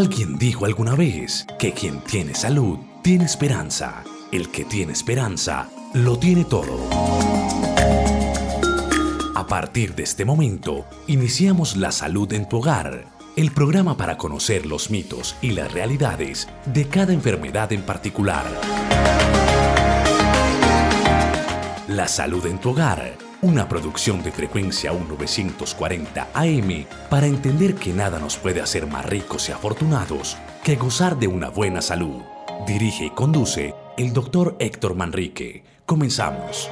Alguien dijo alguna vez que quien tiene salud tiene esperanza. El que tiene esperanza lo tiene todo. A partir de este momento, iniciamos La Salud en tu Hogar, el programa para conocer los mitos y las realidades de cada enfermedad en particular. La Salud en tu Hogar, una producción de frecuencia 1940 AM para entender que nada nos puede hacer más ricos y afortunados que gozar de una buena salud. Dirige y conduce el doctor Héctor Manrique. Comenzamos.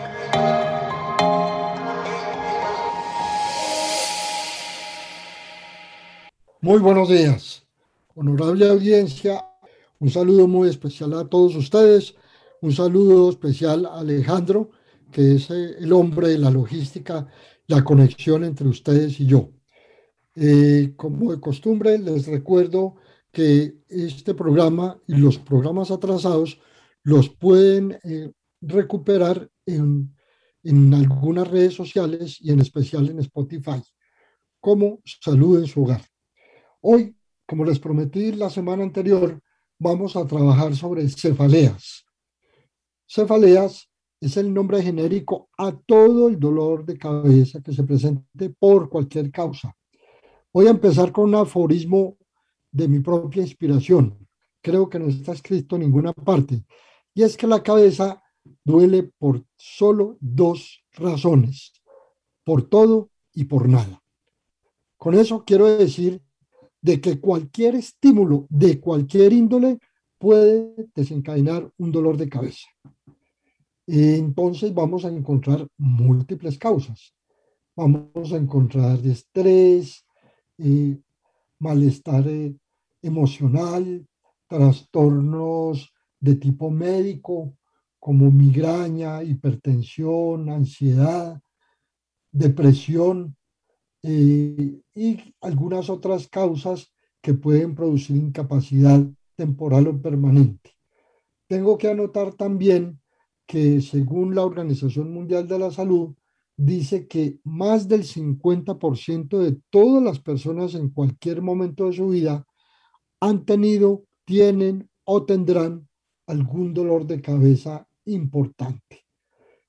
Muy buenos días, honorable audiencia. Un saludo muy especial a todos ustedes. Un saludo especial a Alejandro, que es eh, el hombre de la logística, la conexión entre ustedes y yo. Eh, como de costumbre, les recuerdo que este programa y los programas atrasados los pueden eh, recuperar en, en algunas redes sociales y en especial en Spotify, como Salud en su hogar. Hoy, como les prometí la semana anterior, vamos a trabajar sobre cefaleas. Cefaleas es el nombre genérico a todo el dolor de cabeza que se presente por cualquier causa. Voy a empezar con un aforismo de mi propia inspiración. Creo que no está escrito en ninguna parte. Y es que la cabeza duele por solo dos razones, por todo y por nada. Con eso quiero decir de que cualquier estímulo de cualquier índole puede desencadenar un dolor de cabeza. Entonces vamos a encontrar múltiples causas. Vamos a encontrar estrés, eh, malestar eh, emocional, trastornos de tipo médico, como migraña, hipertensión, ansiedad, depresión eh, y algunas otras causas que pueden producir incapacidad temporal o permanente. Tengo que anotar también que según la Organización Mundial de la Salud, dice que más del 50% de todas las personas en cualquier momento de su vida han tenido, tienen o tendrán algún dolor de cabeza importante.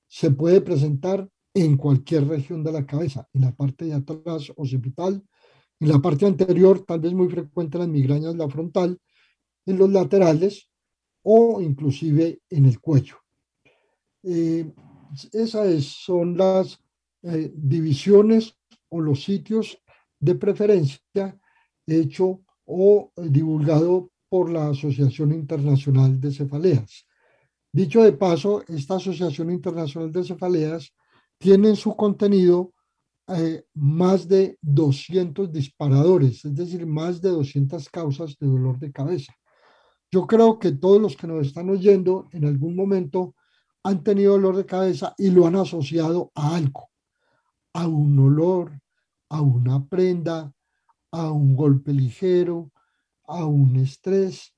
Se puede presentar en cualquier región de la cabeza, en la parte de atrás occipital, en la parte anterior, tal vez muy frecuente las migrañas, la frontal, en los laterales o inclusive en el cuello. Eh, esas son las eh, divisiones o los sitios de preferencia hecho o divulgado por la Asociación Internacional de Cefaleas. Dicho de paso, esta Asociación Internacional de Cefaleas tiene en su contenido eh, más de 200 disparadores, es decir, más de 200 causas de dolor de cabeza. Yo creo que todos los que nos están oyendo en algún momento han tenido dolor de cabeza y lo han asociado a algo, a un olor, a una prenda, a un golpe ligero, a un estrés,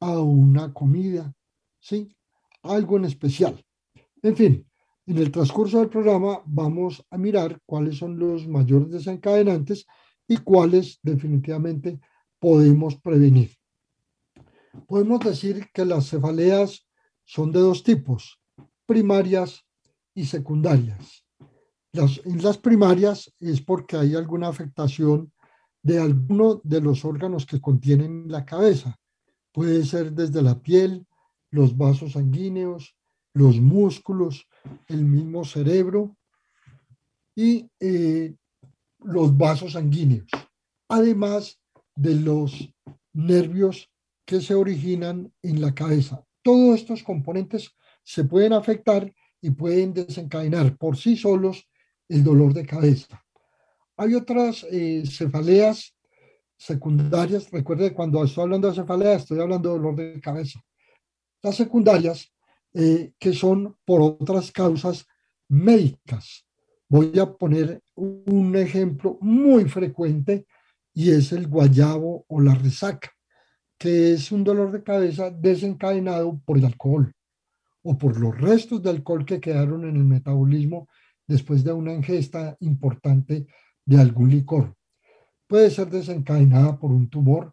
a una comida, ¿sí? Algo en especial. En fin, en el transcurso del programa vamos a mirar cuáles son los mayores desencadenantes y cuáles definitivamente podemos prevenir. Podemos decir que las cefaleas son de dos tipos, primarias y secundarias. Las, en las primarias es porque hay alguna afectación de alguno de los órganos que contienen la cabeza. Puede ser desde la piel, los vasos sanguíneos, los músculos, el mismo cerebro y eh, los vasos sanguíneos, además de los nervios que se originan en la cabeza todos estos componentes se pueden afectar y pueden desencadenar por sí solos el dolor de cabeza. Hay otras eh, cefaleas secundarias. Recuerde, cuando estoy hablando de cefalea, estoy hablando de dolor de cabeza. Las secundarias, eh, que son por otras causas médicas. Voy a poner un ejemplo muy frecuente y es el guayabo o la resaca que es un dolor de cabeza desencadenado por el alcohol o por los restos de alcohol que quedaron en el metabolismo después de una ingesta importante de algún licor. Puede ser desencadenada por un tumor,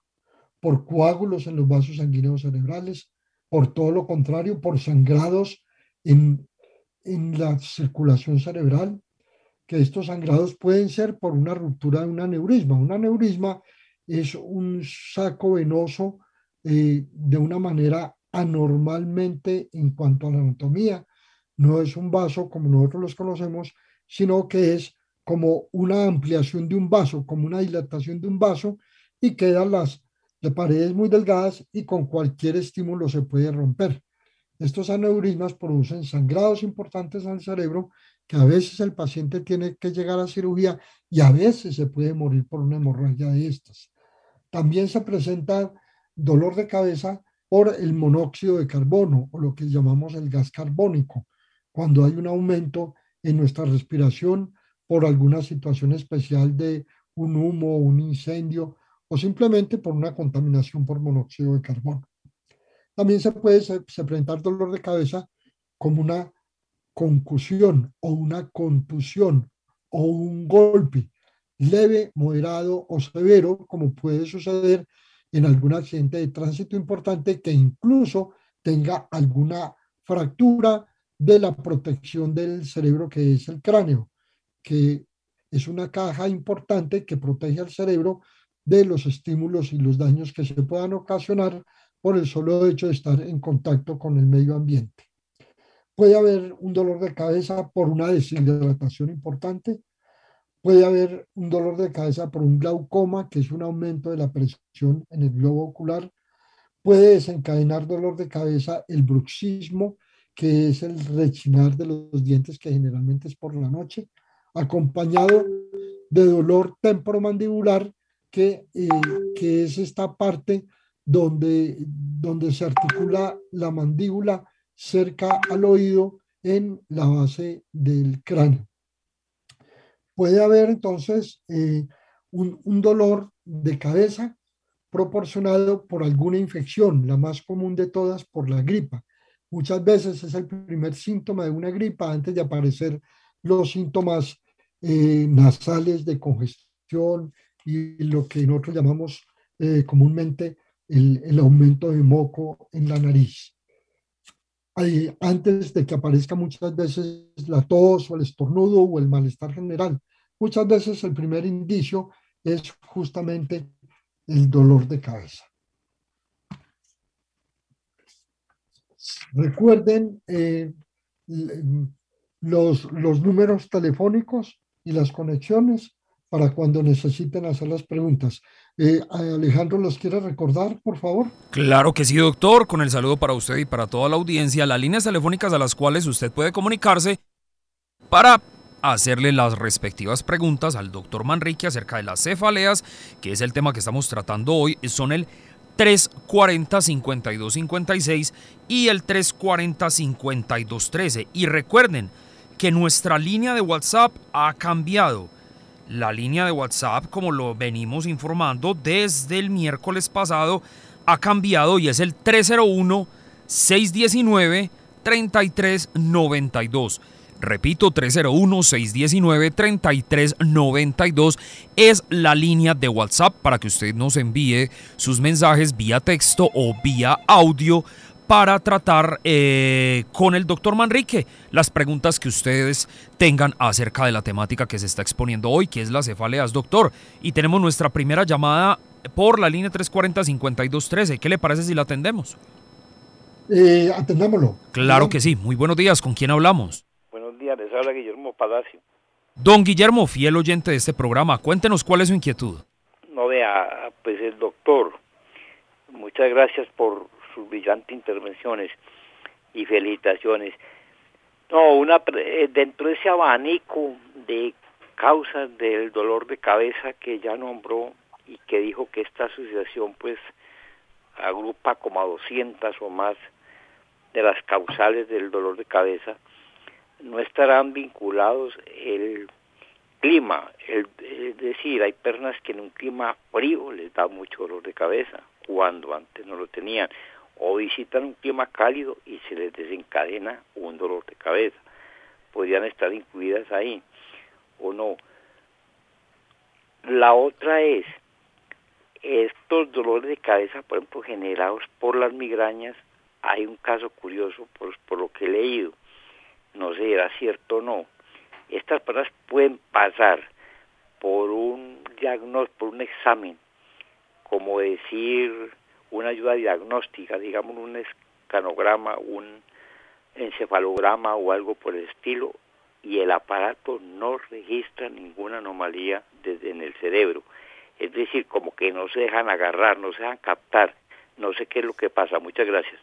por coágulos en los vasos sanguíneos cerebrales, por todo lo contrario, por sangrados en, en la circulación cerebral, que estos sangrados pueden ser por una ruptura de un aneurisma. Un aneurisma es un saco venoso eh, de una manera anormalmente en cuanto a la anatomía. No es un vaso como nosotros los conocemos, sino que es como una ampliación de un vaso, como una dilatación de un vaso y quedan las, las paredes muy delgadas y con cualquier estímulo se puede romper. Estos aneurismas producen sangrados importantes al cerebro que a veces el paciente tiene que llegar a cirugía y a veces se puede morir por una hemorragia de estas. También se presenta dolor de cabeza por el monóxido de carbono o lo que llamamos el gas carbónico, cuando hay un aumento en nuestra respiración por alguna situación especial de un humo, un incendio o simplemente por una contaminación por monóxido de carbono. También se puede presentar dolor de cabeza como una concusión o una contusión o un golpe leve, moderado o severo, como puede suceder en algún accidente de tránsito importante que incluso tenga alguna fractura de la protección del cerebro que es el cráneo, que es una caja importante que protege al cerebro de los estímulos y los daños que se puedan ocasionar por el solo hecho de estar en contacto con el medio ambiente. Puede haber un dolor de cabeza por una deshidratación importante, puede haber un dolor de cabeza por un glaucoma, que es un aumento de la presión en el globo ocular, puede desencadenar dolor de cabeza el bruxismo, que es el rechinar de los dientes que generalmente es por la noche, acompañado de dolor temporomandibular, que, eh, que es esta parte donde, donde se articula la mandíbula cerca al oído en la base del cráneo. Puede haber entonces eh, un, dolor de cabeza proporcionado por alguna infección, la más común de todas por la gripa. Muchas veces es el primer síntoma de una gripa antes de aparecer los síntomas eh, nasales de congestión y lo que nosotros llamamos eh, comúnmente el, aumento de moco en la nariz. Antes de que aparezca muchas veces la tos o el estornudo o el malestar general, muchas veces el primer indicio es justamente el dolor de cabeza. Recuerden eh, los, los números telefónicos y las conexiones para cuando necesiten hacer las preguntas. Eh, Alejandro, ¿los quiere recordar, por favor? Claro que sí, doctor. Con el saludo para usted y para toda la audiencia, las líneas telefónicas a las cuales usted puede comunicarse para hacerle las respectivas preguntas al doctor Manrique acerca de las cefaleas, que es el tema que estamos tratando hoy, son el 340-5256 y el 340-5213. Y recuerden, que nuestra línea de WhatsApp ha cambiado. La línea de WhatsApp, como lo venimos informando desde el miércoles pasado, ha cambiado y es el 301-619-3392. Repito, 301-619-3392 es la línea de WhatsApp para que usted nos envíe sus mensajes vía texto o vía audio para tratar eh, con el doctor Manrique las preguntas que ustedes tengan acerca de la temática que se está exponiendo hoy, que es las cefaleas, doctor. Y tenemos nuestra primera llamada por la línea 340-5213. ¿Qué le parece si la atendemos? Eh, atendámoslo. Claro que sí. Muy buenos días. ¿Con quién hablamos? Buenos días. Les habla Guillermo Palacio. Don Guillermo, fiel oyente de este programa, cuéntenos cuál es su inquietud. No vea, pues el doctor, muchas gracias por sus brillantes intervenciones y felicitaciones. No, una eh, dentro de ese abanico de causas del dolor de cabeza que ya nombró y que dijo que esta asociación pues agrupa como a 200 o más de las causales del dolor de cabeza, no estarán vinculados el clima, es decir, hay personas que en un clima frío les da mucho dolor de cabeza, cuando antes no lo tenían, o visitan un clima cálido y se les desencadena un dolor de cabeza. Podrían estar incluidas ahí o no. La otra es estos dolores de cabeza, por ejemplo, generados por las migrañas, hay un caso curioso por, lo que he leído, no sé era cierto o no. Estas personas pueden pasar por un diagnóstico, por un examen, como decir una ayuda diagnóstica, digamos un escanograma, un encefalograma o algo por el estilo, y el aparato no registra ninguna anomalía desde en el cerebro. Es decir, como que no se dejan agarrar, no se dejan captar. No sé qué es lo que pasa. Muchas gracias.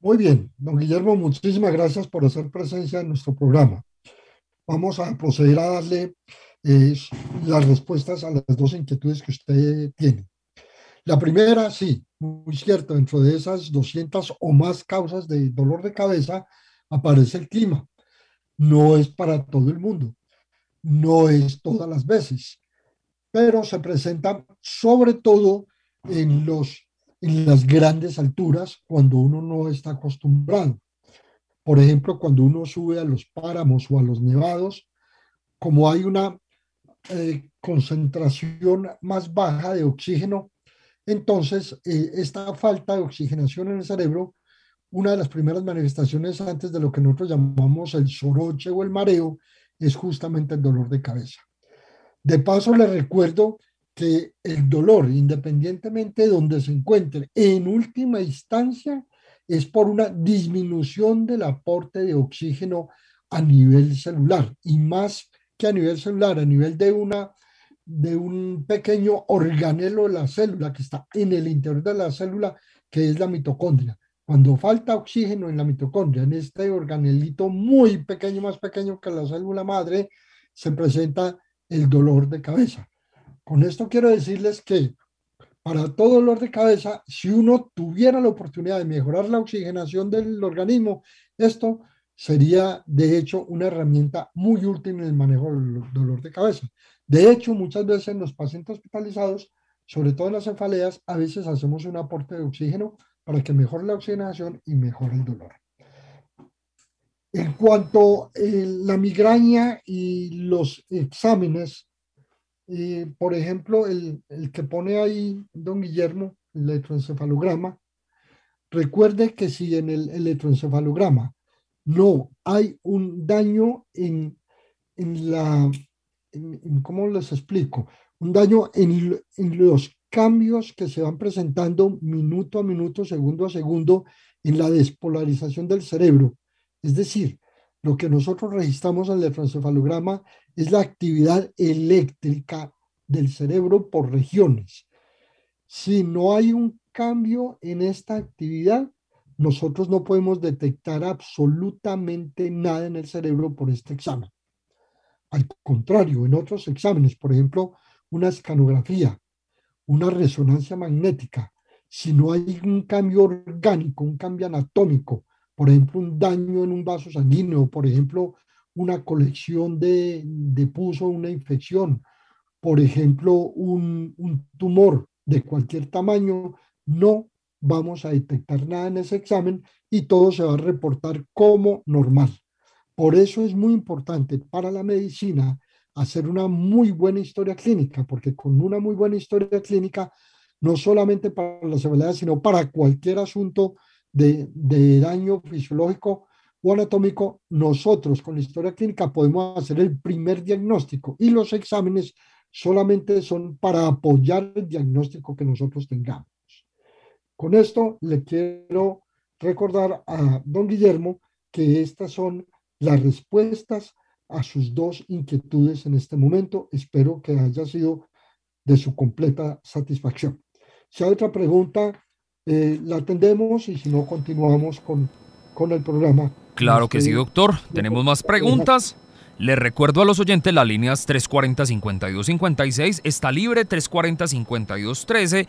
Muy bien, don Guillermo, muchísimas gracias por hacer presencia en nuestro programa. Vamos a proceder a darle eh, las respuestas a las dos inquietudes que usted tiene. La primera, sí, muy cierto, dentro de esas 200 o más causas de dolor de cabeza aparece el clima. No es para todo el mundo, no es todas las veces, pero se presenta sobre todo en, los, en las grandes alturas cuando uno no está acostumbrado. Por ejemplo, cuando uno sube a los páramos o a los nevados, como hay una eh, concentración más baja de oxígeno, entonces eh, esta falta de oxigenación en el cerebro, una de las primeras manifestaciones antes de lo que nosotros llamamos el soroche o el mareo, es justamente el dolor de cabeza. De paso, le recuerdo que el dolor, independientemente de donde se encuentre, en última instancia, es por una disminución del aporte de oxígeno a nivel celular y más que a nivel celular, a nivel de una de un pequeño organelo de la célula que está en el interior de la célula, que es la mitocondria. Cuando falta oxígeno en la mitocondria, en este organelito muy pequeño, más pequeño que la célula madre, se presenta el dolor de cabeza. Con esto quiero decirles que para todo dolor de cabeza, si uno tuviera la oportunidad de mejorar la oxigenación del organismo, esto sería de hecho una herramienta muy útil en el manejo del dolor de cabeza. De hecho, muchas veces en los pacientes hospitalizados, sobre todo en las cefaleas, a veces hacemos un aporte de oxígeno para que mejore la oxigenación y mejore el dolor. En cuanto a eh, la migraña y los exámenes, eh, por ejemplo, el, que pone ahí don Guillermo, el electroencefalograma, recuerde que si en el electroencefalograma no hay un daño en, la, ¿cómo les explico? Un daño en, los cambios que se van presentando minuto a minuto, segundo a segundo, en la despolarización del cerebro. Es decir, lo que nosotros registramos en el electroencefalograma es la actividad eléctrica del cerebro por regiones. Si no hay un cambio en esta actividad, nosotros no podemos detectar absolutamente nada en el cerebro por este examen. Al contrario, en otros exámenes, por ejemplo, una escanografía una resonancia magnética, si no hay un cambio orgánico, un cambio anatómico, por ejemplo, un daño en un vaso sanguíneo, por ejemplo, una colección de, de una infección, por ejemplo, un tumor de cualquier tamaño, no vamos a detectar nada en ese examen y todo se va a reportar como normal. Por eso es muy importante para la medicina hacer una muy buena historia clínica, porque con una muy buena historia clínica, no solamente para la severidad, sino para cualquier asunto de, de daño fisiológico o anatómico, nosotros con la historia clínica podemos hacer el primer diagnóstico y los exámenes solamente son para apoyar el diagnóstico que nosotros tengamos. Con esto le quiero recordar a don Guillermo que estas son las respuestas a sus dos inquietudes en este momento. Espero que haya sido de su completa satisfacción. Si hay otra pregunta, eh, la atendemos y si no, continuamos con, con el programa. Claro que sí, doctor. Tenemos más preguntas. Les recuerdo a los oyentes las líneas 340-5256, está libre 340-5213.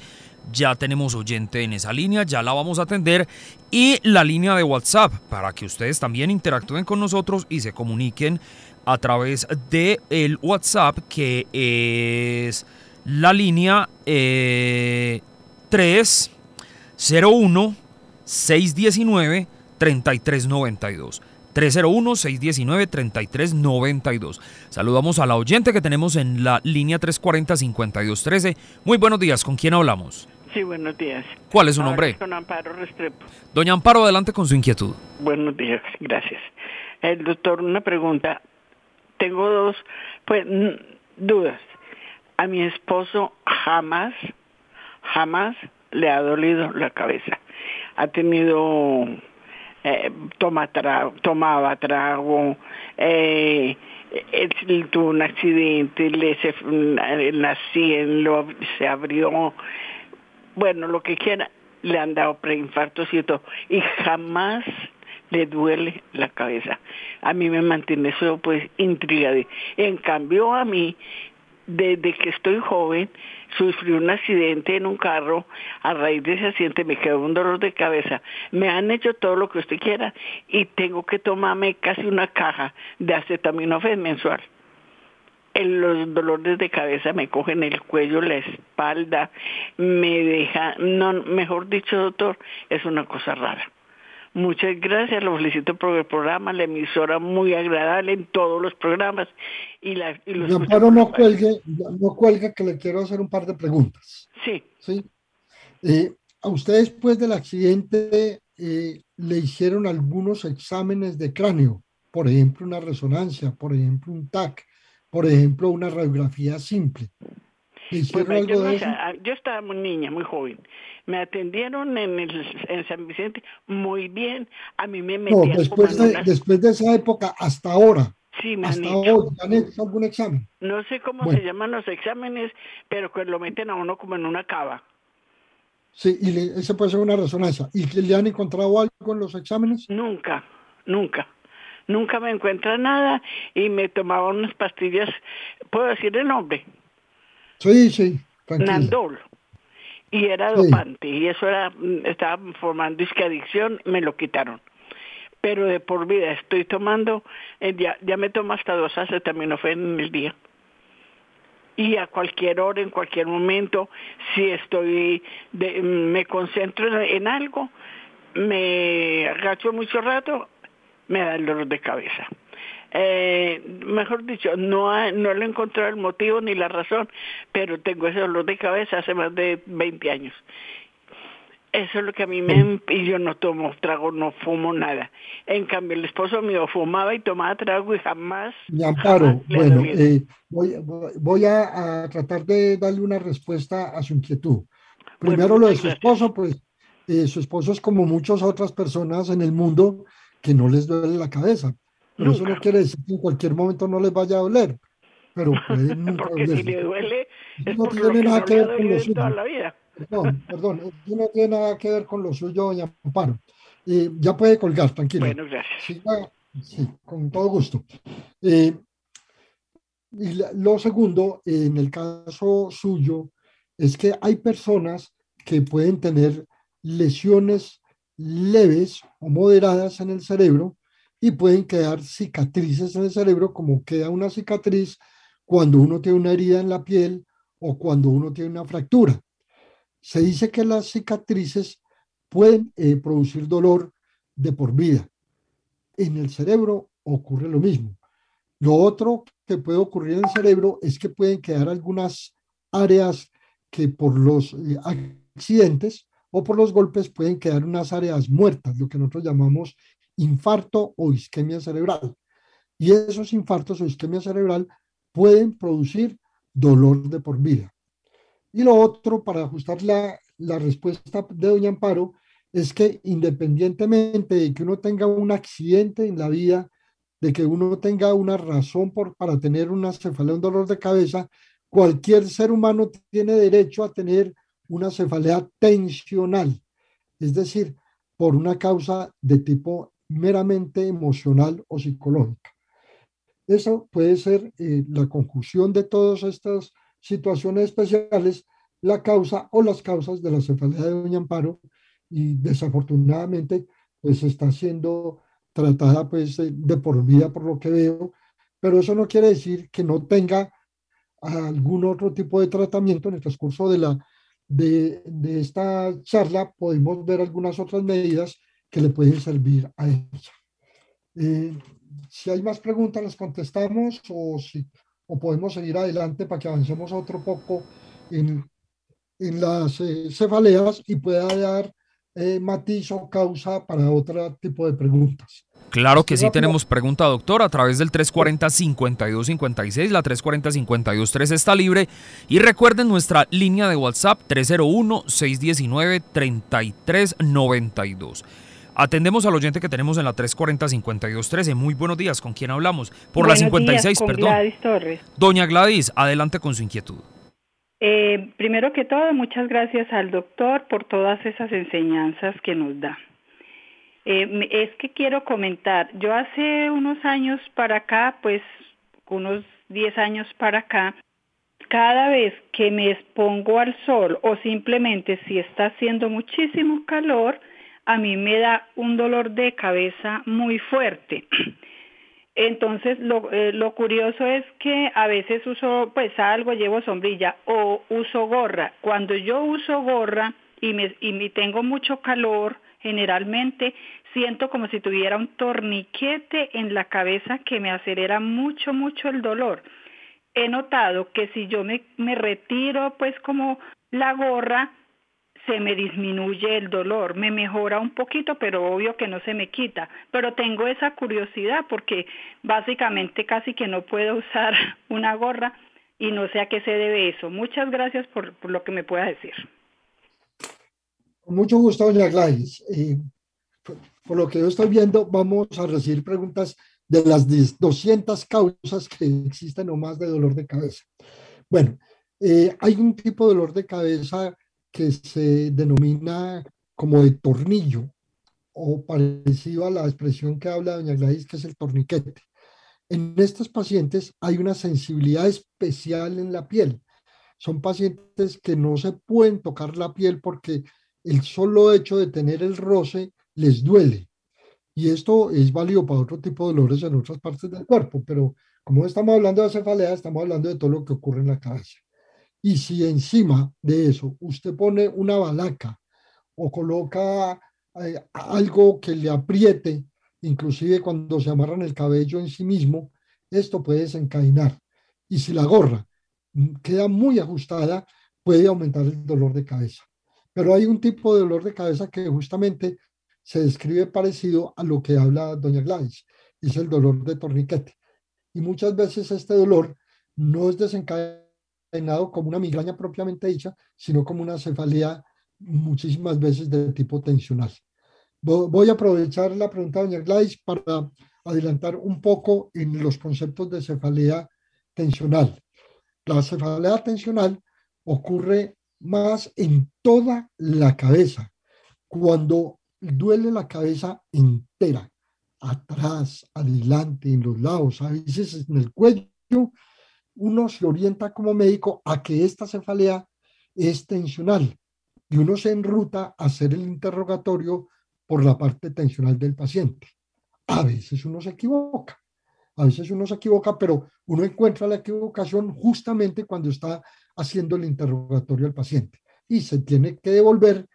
Ya tenemos oyente en esa línea, ya la vamos a atender. Y la línea de WhatsApp para que ustedes también interactúen con nosotros y se comuniquen a través de el WhatsApp que es la línea 301 619 3392. 301-619-3392. Saludamos a la oyente que tenemos en la línea 340-5213. Muy buenos días, ¿con quién hablamos? Sí, buenos días. ¿Cuál es su nombre? Con Amparo Restrepo. Doña Amparo, adelante con su inquietud. Buenos días, gracias. El doctor, una pregunta. Tengo dos, pues, dudas. A mi esposo jamás, jamás le ha dolido la cabeza. Ha tenido eh, toma tomaba trago, eh, él tuvo un accidente, le se, nací, lo, se abrió, bueno, lo que quiera, le han dado preinfartos y todo, y jamás le duele la cabeza. A mí me mantiene eso pues intrigada. En cambio a mí, desde que estoy joven, sufrí un accidente en un carro, a raíz de ese accidente me quedó un dolor de cabeza. Me han hecho todo lo que usted quiera y tengo que tomarme casi una caja de acetaminofén mensual. los dolores de cabeza me cogen el cuello, la espalda, me deja, no, mejor dicho doctor, es una cosa rara. Muchas gracias, lo felicito por el programa, la emisora muy agradable en todos los programas. Y, la, y los no cuelgue, no cuelgue que le quiero hacer un par de preguntas. Sí. ¿Sí? Eh, a usted después del accidente eh, le hicieron algunos exámenes de cráneo, por ejemplo una resonancia, por ejemplo un TAC, por ejemplo una radiografía simple. Pues, yo, estaba muy niña, muy joven. Me atendieron en, el, en San Vicente muy bien. A mí me metían no, después, de, después de esa época hasta ahora. Sí, me hasta han Ahora, ¿han hecho algún examen? No sé cómo se llaman los exámenes, pero que lo meten a uno como en una cava. Sí, y ese puede ser una resonancia. ¿Y le han encontrado algo en los exámenes? Nunca, nunca. Nunca me encuentra nada y me tomaba unas pastillas, ¿puedo decir el nombre? Sí, sí. Nandol. Y era dopante. Y eso era, estaba formando adicción, me lo quitaron. Pero de por vida estoy tomando, eh, ya, ya me tomo hasta dos fue en el día. Y a cualquier hora, en cualquier momento, si estoy, me concentro en algo, me agacho mucho rato, me da el dolor de cabeza eh, mejor dicho, no, no le encontré el motivo ni la razón, pero tengo ese dolor de cabeza hace más de 20 años. Eso es lo que a mí me... Y yo no tomo trago, no fumo nada. En cambio, el esposo mío fumaba y tomaba trago y jamás... Me amparo. bueno, eh, voy, voy a, tratar de darle una respuesta a su inquietud. Primero lo de su esposo, pues eh, su esposo es como muchas otras personas en el mundo que no les duele la cabeza. Pero eso no quiere decir que en cualquier momento no les vaya a doler. Pero puede nunca Porque si le duele, es no tiene nada que ver con lo suyo. La vida. Perdón, perdón, no tiene nada que ver con lo suyo, doña Amparo. Eh, ya puede colgar, tranquilo. Bueno, gracias. Sí, con todo gusto. Eh, y lo segundo, en el caso suyo, es que hay personas que pueden tener lesiones leves o moderadas en el cerebro y pueden quedar cicatrices en el cerebro, como queda una cicatriz cuando uno tiene una herida en la piel o cuando uno tiene una fractura. Se dice que las cicatrices pueden eh, producir dolor de por vida. En el cerebro ocurre lo mismo. Lo otro que puede ocurrir en el cerebro es que pueden quedar algunas áreas que por los eh, accidentes o por los golpes pueden quedar unas áreas muertas, lo que nosotros llamamos infarto o isquemia cerebral. Y esos infartos o isquemia cerebral pueden producir dolor de por vida. Y lo otro, para ajustar la, la respuesta de doña Amparo, es que independientemente de que uno tenga un accidente en la vida, de que uno tenga una razón por, para tener una cefalea, un dolor de cabeza, cualquier ser humano tiene derecho a tener una cefalea tensional, es decir, por una causa de tipo meramente emocional o psicológica. Eso puede ser eh, la conjunción de todas estas situaciones especiales, la causa o las causas de la cefalea de Doña Amparo y desafortunadamente pues está siendo tratada pues de por vida por lo que veo, pero eso no quiere decir que no tenga algún otro tipo de tratamiento en el transcurso de la de esta charla podemos ver algunas otras medidas que le pueden servir a ella. Eh, si hay más preguntas, las contestamos o, si, o podemos seguir adelante para que avancemos otro poco en, en las eh, cefaleas y pueda dar eh, matiz o causa para otro tipo de preguntas. Claro que sí tenemos pregunta, doctor, a través del 340-5256, la 340-523 está libre. Y recuerden nuestra línea de WhatsApp 301-619-3392. Atendemos al oyente que tenemos en la 340-5213. Muy buenos días, ¿con quién hablamos? Por la 56, perdón. Gladys Torres. Doña Gladys, adelante con su inquietud. Eh, primero que todo, muchas gracias al doctor por todas esas enseñanzas que nos da. Eh, es que quiero comentar, yo hace unos años para acá, pues unos 10 años para acá, cada vez que me expongo al sol o simplemente si está haciendo muchísimo calor, a mí me da un dolor de cabeza muy fuerte. Entonces, lo, eh, lo, curioso es que a veces uso, pues algo, llevo sombrilla o uso gorra. Cuando yo uso gorra y me, y me tengo mucho calor, generalmente siento como si tuviera un torniquete en la cabeza que me acelera mucho, mucho el dolor. He notado que si yo me, me retiro pues como la gorra, se me disminuye el dolor, me mejora un poquito, pero obvio que no se me quita. Pero tengo esa curiosidad porque básicamente casi que no puedo usar una gorra y no sé a qué se debe eso. Muchas gracias por, por lo que me pueda decir. Con mucho gusto, doña Gladys. por, lo que yo estoy viendo, vamos a recibir preguntas de las 200 causas que existen o más de dolor de cabeza. Bueno, eh, hay un tipo de dolor de cabeza que se denomina como de tornillo o parecido a la expresión que habla doña Gladys, que es el torniquete. En estos pacientes hay una sensibilidad especial en la piel. Son pacientes que no se pueden tocar la piel porque el solo hecho de tener el roce les duele. Y esto es válido para otro tipo de dolores en otras partes del cuerpo, pero como estamos hablando de cefalea, estamos hablando de todo lo que ocurre en la cabeza. Y si encima de eso usted pone una balaca o coloca eh, algo que le apriete, inclusive cuando se amarran el cabello en sí mismo, esto puede desencadenar. Y si la gorra queda muy ajustada, puede aumentar el dolor de cabeza. Pero hay un tipo de dolor de cabeza que justamente se describe parecido a lo que habla doña Gladys, es el dolor de torniquete. Y muchas veces este dolor no es desencadenado como una migraña propiamente dicha, sino como una cefalea muchísimas veces de tipo tensional. Voy a aprovechar la pregunta de doña Gladys para adelantar un poco en los conceptos de cefalea tensional. La cefalea tensional ocurre más en toda la cabeza, cuando duele la cabeza entera, atrás, adelante, en los lados, a veces en el cuello uno se orienta como médico a que esta cefalea es tensional y uno se enruta a hacer el interrogatorio por la parte tensional del paciente. A veces uno se equivoca, a veces uno se equivoca, pero uno encuentra la equivocación justamente cuando está haciendo el interrogatorio al paciente y se tiene que devolver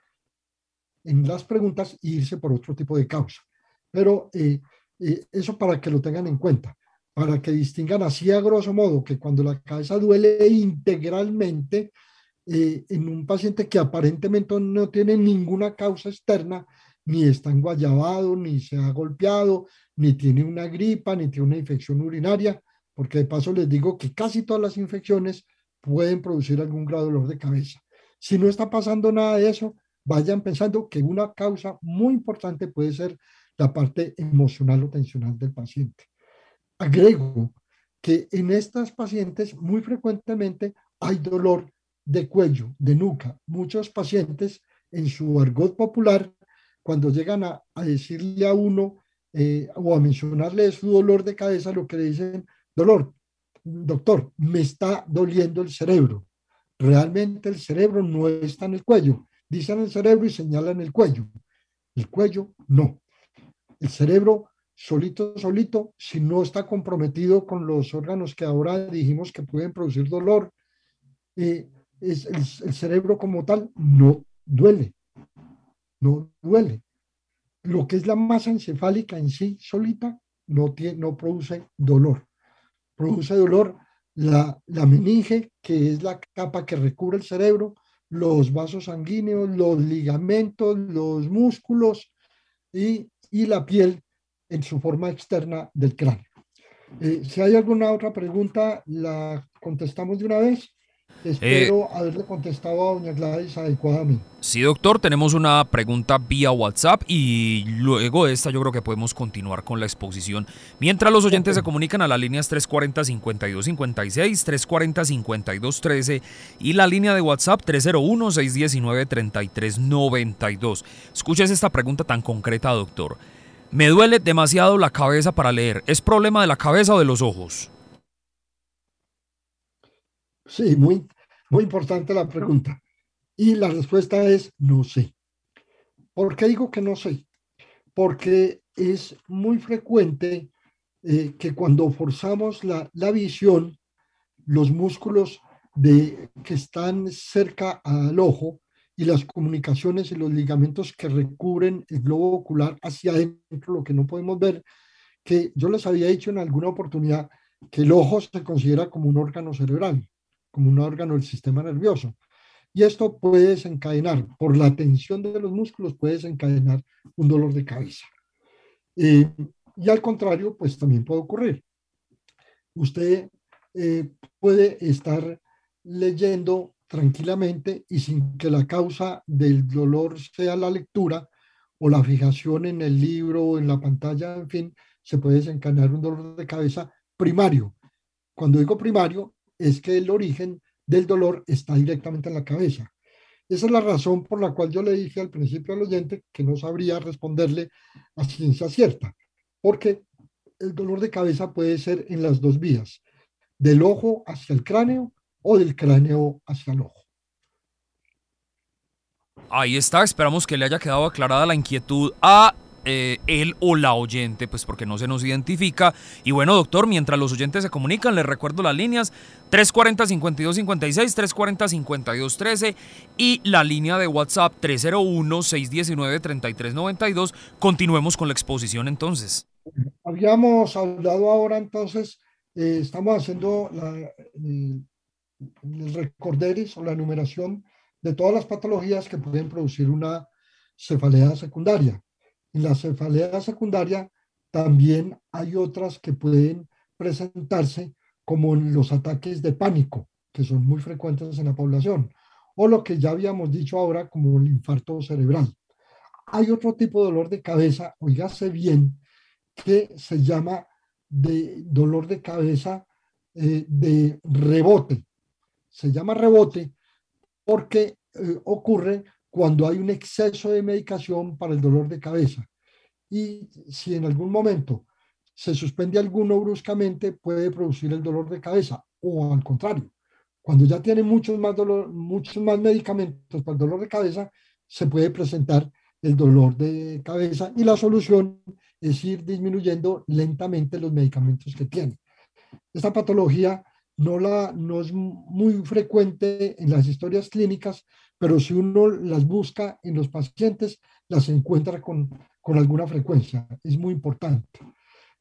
en las preguntas e irse por otro tipo de causa. Pero eh, eh, eso para que lo tengan en cuenta para que distingan así a grosso modo que cuando la cabeza duele integralmente eh, en un paciente que aparentemente no tiene ninguna causa externa, ni está enguayabado, ni se ha golpeado, ni tiene una gripa, ni tiene una infección urinaria, porque de paso les digo que casi todas las infecciones pueden producir algún grado de dolor de cabeza. Si no está pasando nada de eso, vayan pensando que una causa muy importante puede ser la parte emocional o tensional del paciente. Agrego que en estas pacientes muy frecuentemente hay dolor de cuello, de nuca. Muchos pacientes en su argot popular, cuando llegan a, decirle a uno eh, o a mencionarle su dolor de cabeza, lo que le dicen, dolor, doctor, me está doliendo el cerebro. Realmente el cerebro no está en el cuello. Dicen el cerebro y señalan el cuello. El cuello no. El cerebro solito, solito, si no está comprometido con los órganos que ahora dijimos que pueden producir dolor, eh, es, el, cerebro como tal no duele, no duele. Lo que es la masa encefálica en sí solita no, tiene, no produce dolor. Produce dolor la, la meninge, que es la capa que recubre el cerebro, los vasos sanguíneos, los ligamentos, los músculos y, y la piel en su forma externa del cráneo. Eh, si hay alguna otra pregunta, la contestamos de una vez. Espero eh, haberle contestado a doña Gladys adecuadamente. Sí, doctor, tenemos una pregunta vía WhatsApp y luego de esta yo creo que podemos continuar con la exposición. Mientras los oyentes se comunican a las líneas 340-5256, 340-5213 y la línea de WhatsApp 301-619-3392. Escuches esta pregunta tan concreta, doctor. Me duele demasiado la cabeza para leer. ¿Es problema de la cabeza o de los ojos? Sí, muy, muy importante la pregunta. Y la respuesta es no sé. ¿Por qué digo que no sé? Porque es muy frecuente eh, que cuando forzamos la, la, visión, los músculos de, que están cerca al ojo y las comunicaciones y los ligamentos que recubren el globo ocular hacia adentro, lo que no podemos ver, que yo les había dicho en alguna oportunidad que el ojo se considera como un órgano cerebral, como un órgano del sistema nervioso. Y esto puede desencadenar, por la tensión de los músculos, puede desencadenar un dolor de cabeza. Eh, y al contrario, pues también puede ocurrir. Usted eh, puede estar leyendo tranquilamente y sin que la causa del dolor sea la lectura o la fijación en el libro o en la pantalla, en fin, se puede desencadenar un dolor de cabeza primario. Cuando digo primario, es que el origen del dolor está directamente en la cabeza. Esa es la razón por la cual yo le dije al principio al oyente que no sabría responderle a ciencia cierta, porque el dolor de cabeza puede ser en las dos vías, del ojo hacia el cráneo o del cráneo hacia el ojo. Ahí está, esperamos que le haya quedado aclarada la inquietud a eh, él o la oyente, pues porque no se nos identifica. Y bueno, doctor, mientras los oyentes se comunican, les recuerdo las líneas 340-5256, 340-5213 y la línea de WhatsApp 301-619-3392. Continuemos con la exposición entonces. Habíamos hablado ahora entonces, eh, estamos haciendo la, eh, el recorderis o la numeración de todas las patologías que pueden producir una cefalea secundaria. En la cefalea secundaria también hay otras que pueden presentarse como los ataques de pánico, que son muy frecuentes en la población, o lo que ya habíamos dicho ahora como el infarto cerebral. Hay otro tipo de dolor de cabeza, oígase bien, que se llama de dolor de cabeza eh, de rebote se llama rebote porque eh, ocurre cuando hay un exceso de medicación para el dolor de cabeza. Y si en algún momento se suspende alguno bruscamente, puede producir el dolor de cabeza. O al contrario, cuando ya tiene muchos más, dolor, muchos más medicamentos para el dolor de cabeza, se puede presentar el dolor de cabeza y la solución es ir disminuyendo lentamente los medicamentos que tiene. Esta patología no, la, no es muy frecuente en las historias clínicas, pero si uno las busca en los pacientes, las encuentra con, con alguna frecuencia. Es muy importante.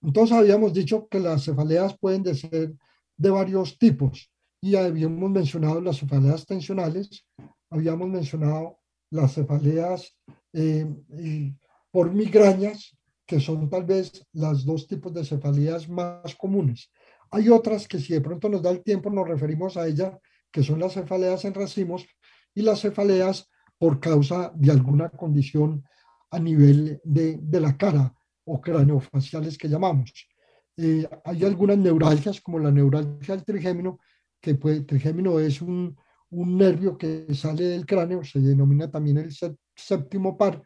Entonces habíamos dicho que las cefaleas pueden de ser de varios tipos y habíamos mencionado las cefaleas tensionales, habíamos mencionado las cefaleas eh, por migrañas, que son tal vez las dos tipos de cefaleas más comunes. Hay otras que si de pronto nos da el tiempo nos referimos a ellas, que son las cefaleas en racimos y las cefaleas por causa de alguna condición a nivel de, de la cara o craneofaciales que llamamos. Eh, hay algunas neuralgias como la neuralgia del trigémino, que puede, trigémino es un, un nervio que sale del cráneo, se denomina también el séptimo par,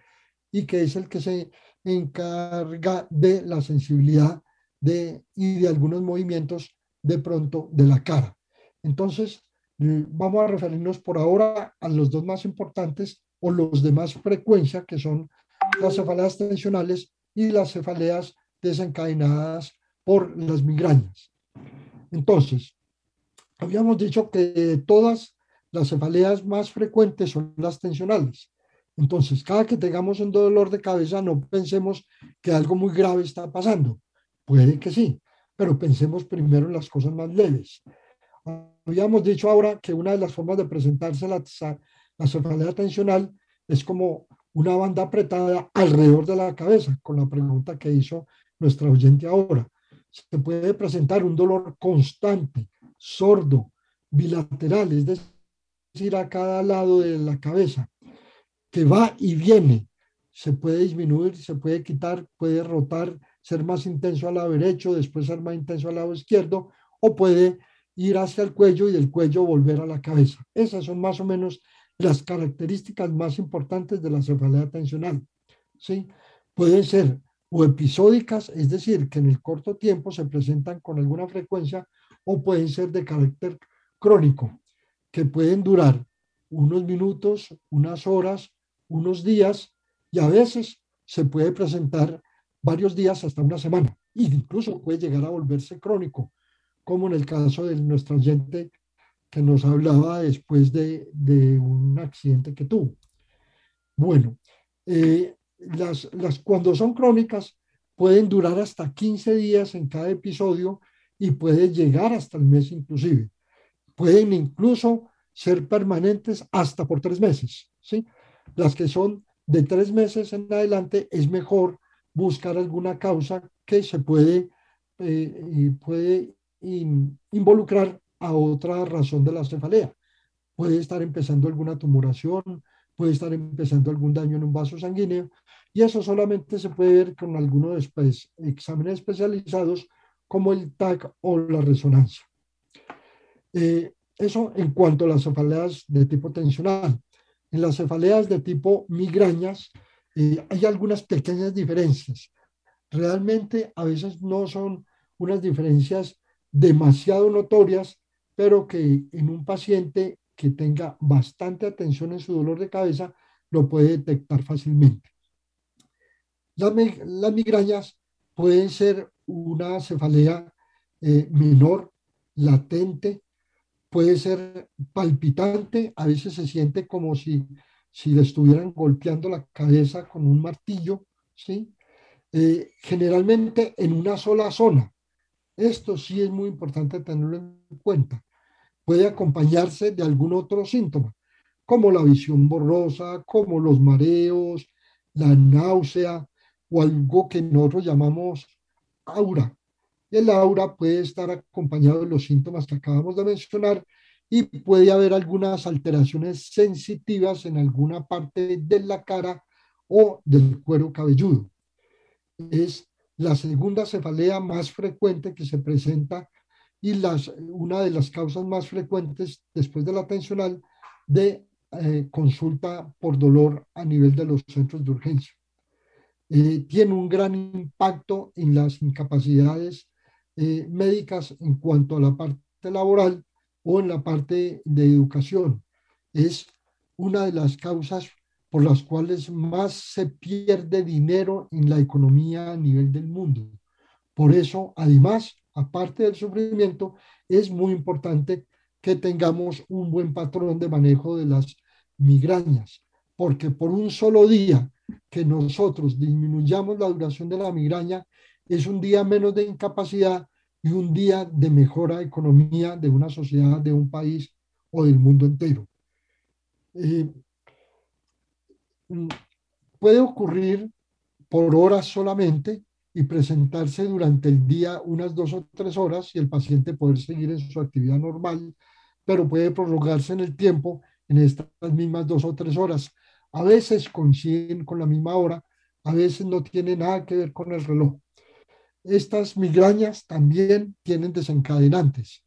y que es el que se encarga de la sensibilidad de, y de algunos movimientos de pronto de la cara. Entonces, eh, vamos a referirnos por ahora a los dos más importantes o los de más frecuencia, que son las cefaleas tensionales y las cefaleas desencadenadas por las migrañas. Entonces, habíamos dicho que todas las cefaleas más frecuentes son las tensionales. Entonces, cada que tengamos un dolor de cabeza, no pensemos que algo muy grave está pasando Puede que sí, pero pensemos primero en las cosas más leves. Habíamos dicho ahora que una de las formas de presentarse la, la cefalea tensional es como una banda apretada alrededor de la cabeza, con la pregunta que hizo nuestra oyente ahora. Se puede presentar un dolor constante, sordo, bilateral, es decir, a cada lado de la cabeza, que va y viene. Se puede disminuir, se puede quitar, puede rotar, ser más intenso al lado derecho, después ser más intenso al lado izquierdo, o puede ir hacia el cuello y del cuello volver a la cabeza. Esas son más o menos las características más importantes de la cefalea tensional. ¿sí? Pueden ser o episódicas, es decir, que en el corto tiempo se presentan con alguna frecuencia, o pueden ser de carácter crónico, que pueden durar unos minutos, unas horas, unos días, y a veces se puede presentar varios días hasta una semana, e incluso puede llegar a volverse crónico, como en el caso de nuestro oyente que nos hablaba después de, un accidente que tuvo. Bueno, eh, las, las, cuando son crónicas pueden durar hasta 15 días en cada episodio y puede llegar hasta el mes inclusive. Pueden incluso ser permanentes hasta por tres meses. ¿sí? Las que son de tres meses en adelante es mejor buscar alguna causa que se puede, eh, puede involucrar a otra razón de la cefalea. Puede estar empezando alguna tumoración, puede estar empezando algún daño en un vaso sanguíneo y eso solamente se puede ver con algunos exámenes especializados como el TAC o la resonancia. Eh, eso en cuanto a las cefaleas de tipo tensional. En las cefaleas de tipo migrañas eh, hay algunas pequeñas diferencias. Realmente a veces no son unas diferencias demasiado notorias, pero que en un paciente que tenga bastante atención en su dolor de cabeza lo puede detectar fácilmente. Las, migrañas pueden ser una cefalea eh, menor, latente, puede ser palpitante, a veces se siente como si, si le estuvieran golpeando la cabeza con un martillo, ¿sí? Eh, generalmente en una sola zona. Esto sí es muy importante tenerlo en cuenta puede acompañarse de algún otro síntoma, como la visión borrosa, como los mareos, la náusea o algo que nosotros llamamos aura. El aura puede estar acompañado de los síntomas que acabamos de mencionar y puede haber algunas alteraciones sensitivas en alguna parte de la cara o del cuero cabelludo. Es la segunda cefalea más frecuente que se presenta y las, una de las causas más frecuentes después de la tensional de eh, consulta por dolor a nivel de los centros de urgencia. Eh, tiene un gran impacto en las incapacidades eh, médicas en cuanto a la parte laboral o en la parte de educación. Es una de las causas por las cuales más se pierde dinero en la economía a nivel del mundo. Por eso, además, aparte del sufrimiento, es muy importante que tengamos un buen patrón de manejo de las migrañas, porque por un solo día que nosotros disminuyamos la duración de la migraña, es un día menos de incapacidad y un día de mejora economía de una sociedad, de un país o del mundo entero. Eh, mm, puede ocurrir por horas solamente y presentarse durante el día unas dos o tres horas y el paciente poder seguir en su actividad normal, pero puede prolongarse en el tiempo en estas mismas dos o tres horas. A veces coinciden con la misma hora, a veces no tiene nada que ver con el reloj. Estas migrañas también tienen desencadenantes.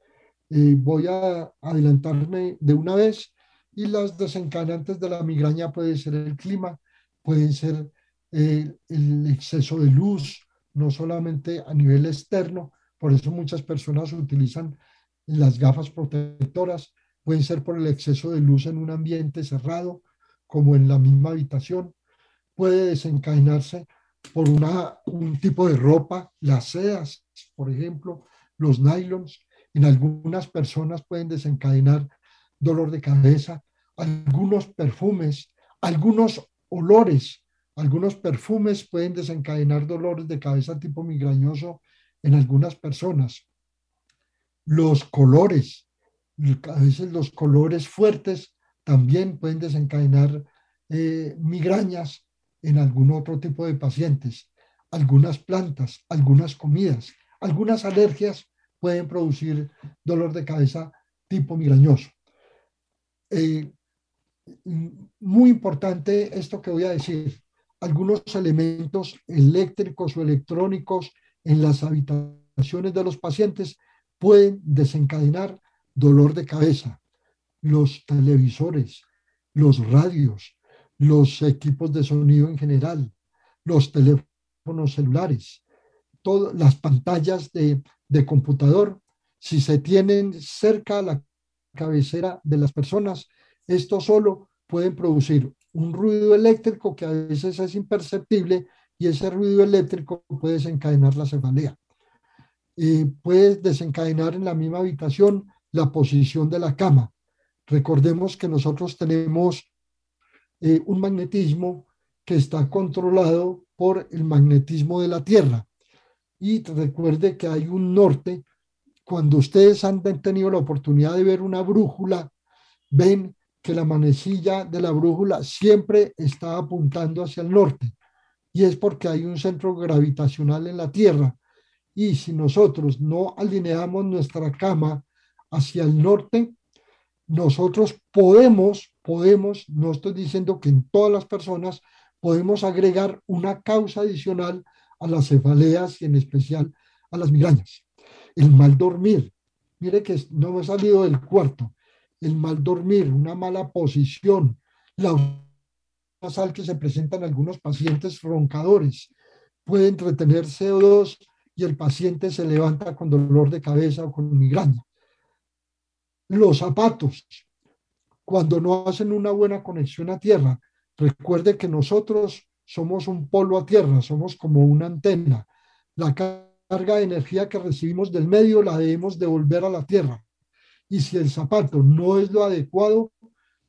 Eh, voy a adelantarme de una vez y las desencadenantes de la migraña pueden ser el clima, pueden ser eh, el exceso de luz, no solamente a nivel externo, por eso muchas personas utilizan las gafas protectoras, pueden ser por el exceso de luz en un ambiente cerrado, como en la misma habitación, puede desencadenarse por una, un tipo de ropa, las sedas, por ejemplo, los nylons, en algunas personas pueden desencadenar dolor de cabeza, algunos perfumes, algunos olores. Algunos perfumes pueden desencadenar dolores de cabeza tipo migrañoso en algunas personas. Los colores, a veces los colores fuertes también pueden desencadenar eh, migrañas en algún otro tipo de pacientes. Algunas plantas, algunas comidas, algunas alergias pueden producir dolor de cabeza tipo migrañoso. Eh, muy importante esto que voy a decir. Algunos elementos eléctricos o electrónicos en las habitaciones de los pacientes pueden desencadenar dolor de cabeza. Los televisores, los radios, los equipos de sonido en general, los teléfonos celulares, todas las pantallas de, de computador, si se tienen cerca a la cabecera de las personas, esto solo puede producir un ruido eléctrico que a veces es imperceptible y ese ruido eléctrico puede desencadenar la cefalea. y puede desencadenar en la misma habitación la posición de la cama. Recordemos que nosotros tenemos eh, un magnetismo que está controlado por el magnetismo de la Tierra. Y recuerde que hay un norte. Cuando ustedes han tenido la oportunidad de ver una brújula, ven que la manecilla de la brújula siempre está apuntando hacia el norte. Y es porque hay un centro gravitacional en la Tierra. Y si nosotros no alineamos nuestra cama hacia el norte, nosotros podemos, podemos, no estoy diciendo que en todas las personas, podemos agregar una causa adicional a las cefaleas y en especial a las migrañas. El mal dormir. Mire que no me he salido del cuarto. El mal dormir, una mala posición, la sal que se presenta en algunos pacientes roncadores. Pueden retener CO2 y el paciente se levanta con dolor de cabeza o con migraña los zapatos, cuando no hacen una buena conexión a tierra, recuerde que nosotros somos un polo a tierra, somos como una antena. La carga de energía que recibimos del medio la debemos devolver a la tierra. Y si el zapato no es lo adecuado,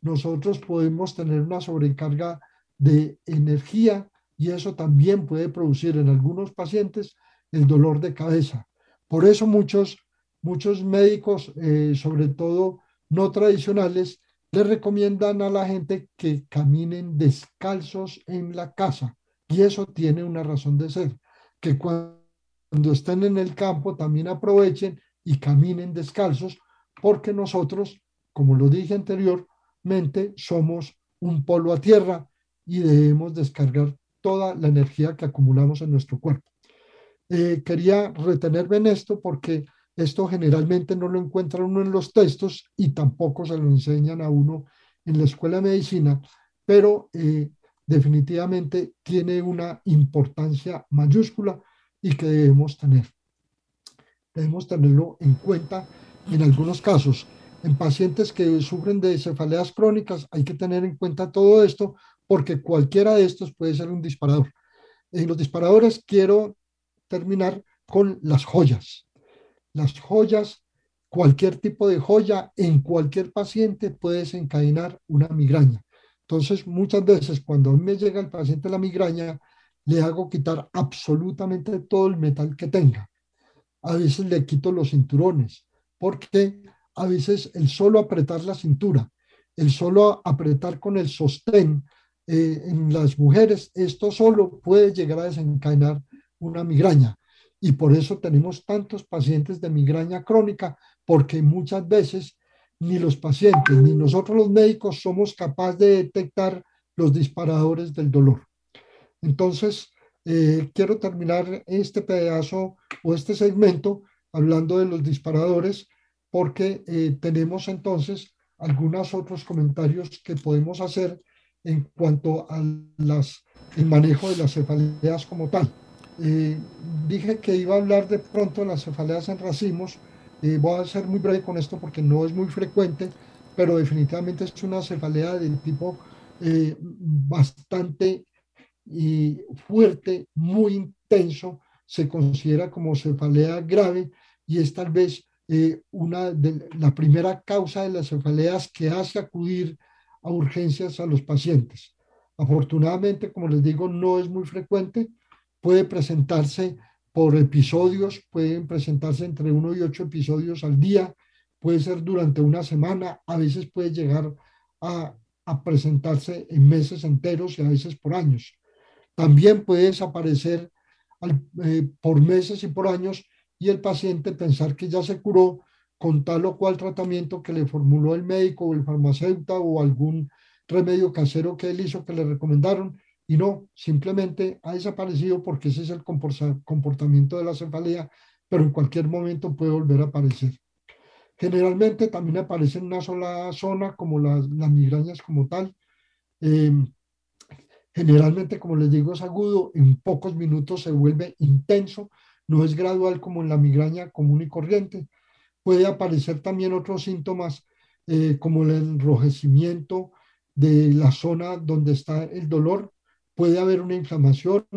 nosotros podemos tener una sobrecarga de energía y eso también puede producir en algunos pacientes el dolor de cabeza. Por eso muchos muchos médicos, eh, sobre todo no tradicionales, le recomiendan a la gente que caminen descalzos en la casa. Y eso tiene una razón de ser, que cuando estén en el campo también aprovechen y caminen descalzos, porque nosotros, como lo dije anteriormente, somos un polo a tierra y debemos descargar toda la energía que acumulamos en nuestro cuerpo. Eh, quería retenerme en esto porque esto generalmente no lo encuentra uno en los textos y tampoco se lo enseñan a uno en la escuela de medicina, pero eh, definitivamente tiene una importancia mayúscula y que debemos tener. Debemos tenerlo en cuenta en algunos casos. En pacientes que sufren de cefaleas crónicas hay que tener en cuenta todo esto porque cualquiera de estos puede ser un disparador. En los disparadores quiero terminar con las joyas las joyas, cualquier tipo de joya en cualquier paciente puede desencadenar una migraña. Entonces, muchas veces cuando a mí me llega el paciente la migraña, le hago quitar absolutamente todo el metal que tenga. A veces le quito los cinturones, porque a veces el solo apretar la cintura, el solo apretar con el sostén eh, en las mujeres, esto solo puede llegar a desencadenar una migraña. Y por eso tenemos tantos pacientes de migraña crónica, porque muchas veces ni los pacientes ni nosotros los médicos somos capaces de detectar los disparadores del dolor. Entonces, eh, quiero terminar este pedazo o este segmento hablando de los disparadores, porque eh, tenemos entonces algunos otros comentarios que podemos hacer en cuanto al manejo de las cefaleas como tal. Eh, dije que iba a hablar de pronto de las cefaleas en racimos. Eh, voy a ser muy breve con esto porque no es muy frecuente, pero definitivamente es una cefalea del tipo eh, bastante fuerte, muy intenso. Se considera como cefalea grave y es tal vez una de la primera causa de las cefaleas que hace acudir a urgencias a los pacientes. Afortunadamente, como les digo, no es muy frecuente, puede presentarse por episodios, pueden presentarse entre uno y ocho episodios al día, puede ser durante una semana, a veces puede llegar a, presentarse en meses enteros y a veces por años. También puede desaparecer eh, por meses y por años y el paciente pensar que ya se curó con tal o cual tratamiento que le formuló el médico o el farmacéutico o algún remedio casero que él hizo que le recomendaron y no, simplemente ha desaparecido porque ese es el comportamiento de la cefalea, pero en cualquier momento puede volver a aparecer. Generalmente también aparece en una sola zona, como las, migrañas como tal. Em, generalmente, como les digo, es agudo, en pocos minutos se vuelve intenso, no es gradual como en la migraña común y corriente. Puede aparecer también otros síntomas eh, como el enrojecimiento de la zona donde está el dolor, puede haber una inflamación,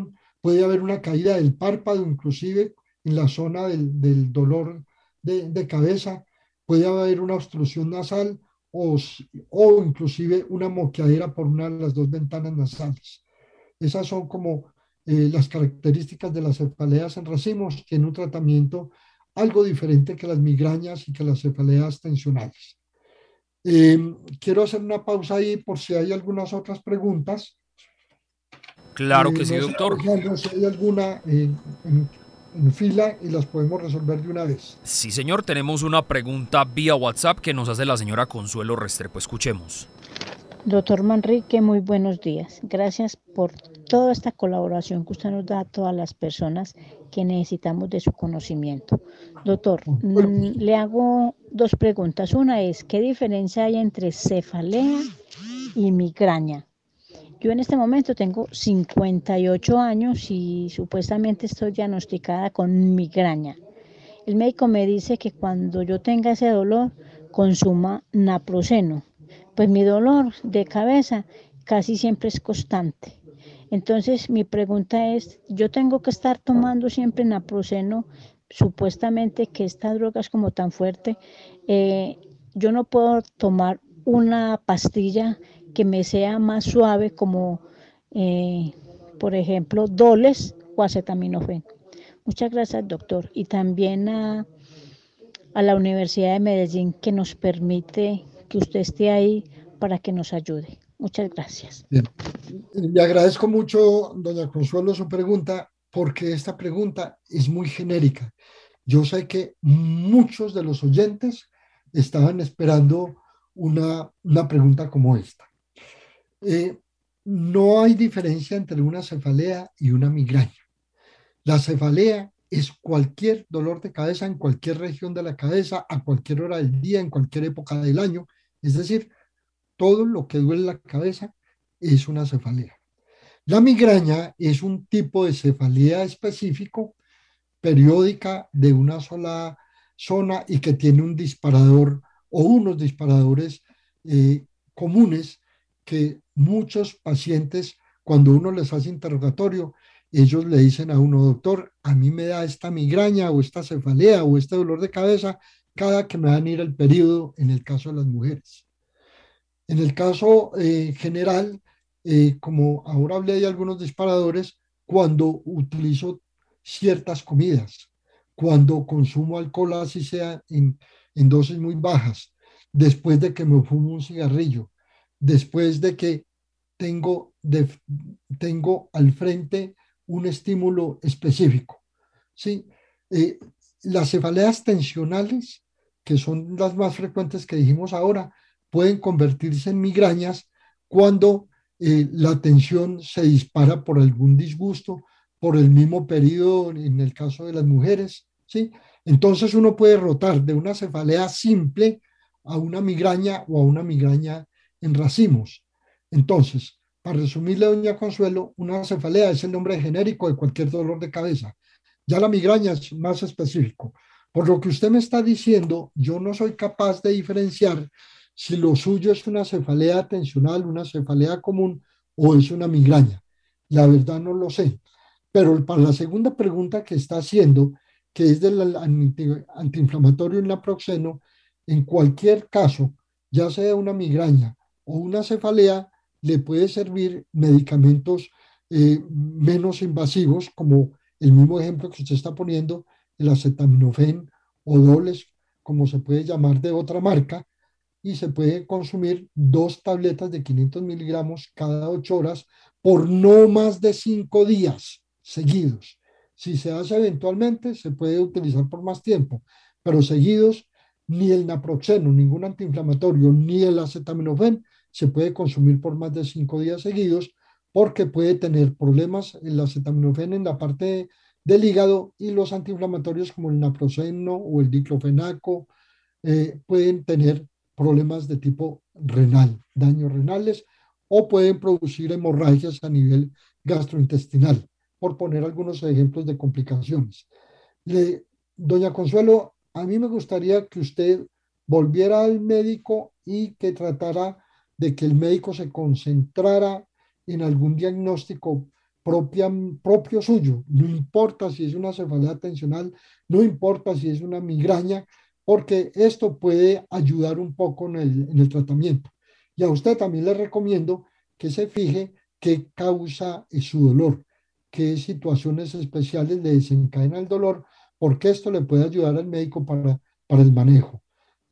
puede haber una caída del párpado, inclusive en la zona del, dolor de, cabeza, puede haber una obstrucción nasal o, o inclusive una moqueadera por una de las dos ventanas nasales. Esas son como eh, las características de las cefaleas en racimos. Tiene un tratamiento algo diferente que las migrañas y que las cefaleas tensionales. Eh, quiero hacer una pausa ahí por si hay algunas otras preguntas. Claro que sí, doctor. si hay alguna en, fila y las podemos resolver de una vez. Sí, señor, tenemos una pregunta vía WhatsApp que nos hace la señora Consuelo Restrepo. Escuchemos. Doctor Manrique, muy buenos días. Gracias por toda esta colaboración que usted nos da a todas las personas que necesitamos de su conocimiento. Doctor, mm, le hago dos preguntas. Una es, ¿qué diferencia hay entre cefalea y migraña? Yo en este momento tengo 58 años y supuestamente estoy diagnosticada con migraña. El médico me dice que cuando yo tenga ese dolor, consuma naproxeno. Pues mi dolor de cabeza casi siempre es constante. Entonces mi pregunta es, yo tengo que estar tomando siempre naproxeno, supuestamente que esta droga es como tan fuerte, eh, yo no puedo tomar una pastilla que me sea más suave como eh, por ejemplo Doles o acetaminofén. Muchas gracias doctor y también a, a la Universidad de Medellín que nos permite que usted esté ahí para que nos ayude. Muchas gracias. Le agradezco mucho, doña Consuelo, su pregunta, porque esta pregunta es muy genérica. Yo sé que muchos de los oyentes estaban esperando una, una pregunta como esta. Eh, no hay diferencia entre una cefalea y una migraña. La cefalea es cualquier dolor de cabeza en cualquier región de la cabeza, a cualquier hora del día, en cualquier época del año. Es decir, todo lo que duele la cabeza es una cefalea. La migraña es un tipo de cefalea específico, periódica, de una sola zona y que tiene un disparador o unos disparadores eh, comunes que muchos pacientes, cuando uno les hace interrogatorio, ellos le dicen a uno, doctor, a mí me da esta migraña o esta cefalea o este dolor de cabeza cada que me van a ir el periodo en el caso de las mujeres. En el caso eh, general, eh, como ahora hablé de algunos disparadores, cuando utilizo ciertas comidas, cuando consumo alcohol así sea en, en dosis muy bajas, después de que me fumo un cigarrillo, después de que tengo, tengo al frente un estímulo específico. ¿sí? Eh, las cefaleas tensionales, que son las más frecuentes que dijimos ahora, pueden convertirse en migrañas cuando eh, la tensión se dispara por algún disgusto, por el mismo periodo en el caso de las mujeres. ¿sí? Entonces uno puede rotar de una cefalea simple a una migraña o a una migraña en racimos. Entonces, para resumirle, doña Consuelo, una cefalea es el nombre genérico de cualquier dolor de cabeza. Ya la migraña es más específico. Por lo que usted me está diciendo, yo no soy capaz de diferenciar si lo suyo es una cefalea tensional, una cefalea común o es una migraña. La verdad no lo sé. Pero para la segunda pregunta que está haciendo, que es del antiinflamatorio en la proxeno, en cualquier caso, ya sea una migraña o una cefalea, le puede servir medicamentos eh, menos invasivos como el mismo ejemplo que usted está poniendo, el acetaminofén o dobles, como se puede llamar de otra marca, y se puede consumir dos tabletas de 500 miligramos cada ocho horas por no más de cinco días seguidos. Si se hace eventualmente, se puede utilizar por más tiempo, pero seguidos, ni el naproxeno, ningún antiinflamatorio, ni el acetaminofén se puede consumir por más de cinco días seguidos porque puede tener problemas el acetaminofén en la parte del hígado y los antiinflamatorios como el naproxeno o el diclofenaco eh, pueden tener problemas de tipo renal, daños renales o pueden producir hemorragias a nivel gastrointestinal por poner algunos ejemplos de complicaciones. Doña Consuelo, a mí me gustaría que usted volviera al médico y que tratara de que el médico se concentrara en algún diagnóstico propia, propio suyo. No importa si es una cefalea tensional, no importa si es una migraña, porque esto puede ayudar un poco en el, en el tratamiento. Y a usted también le recomiendo que se fije qué causa su dolor qué situaciones especiales le desencadenan el dolor, porque esto le puede ayudar al médico para, para el manejo.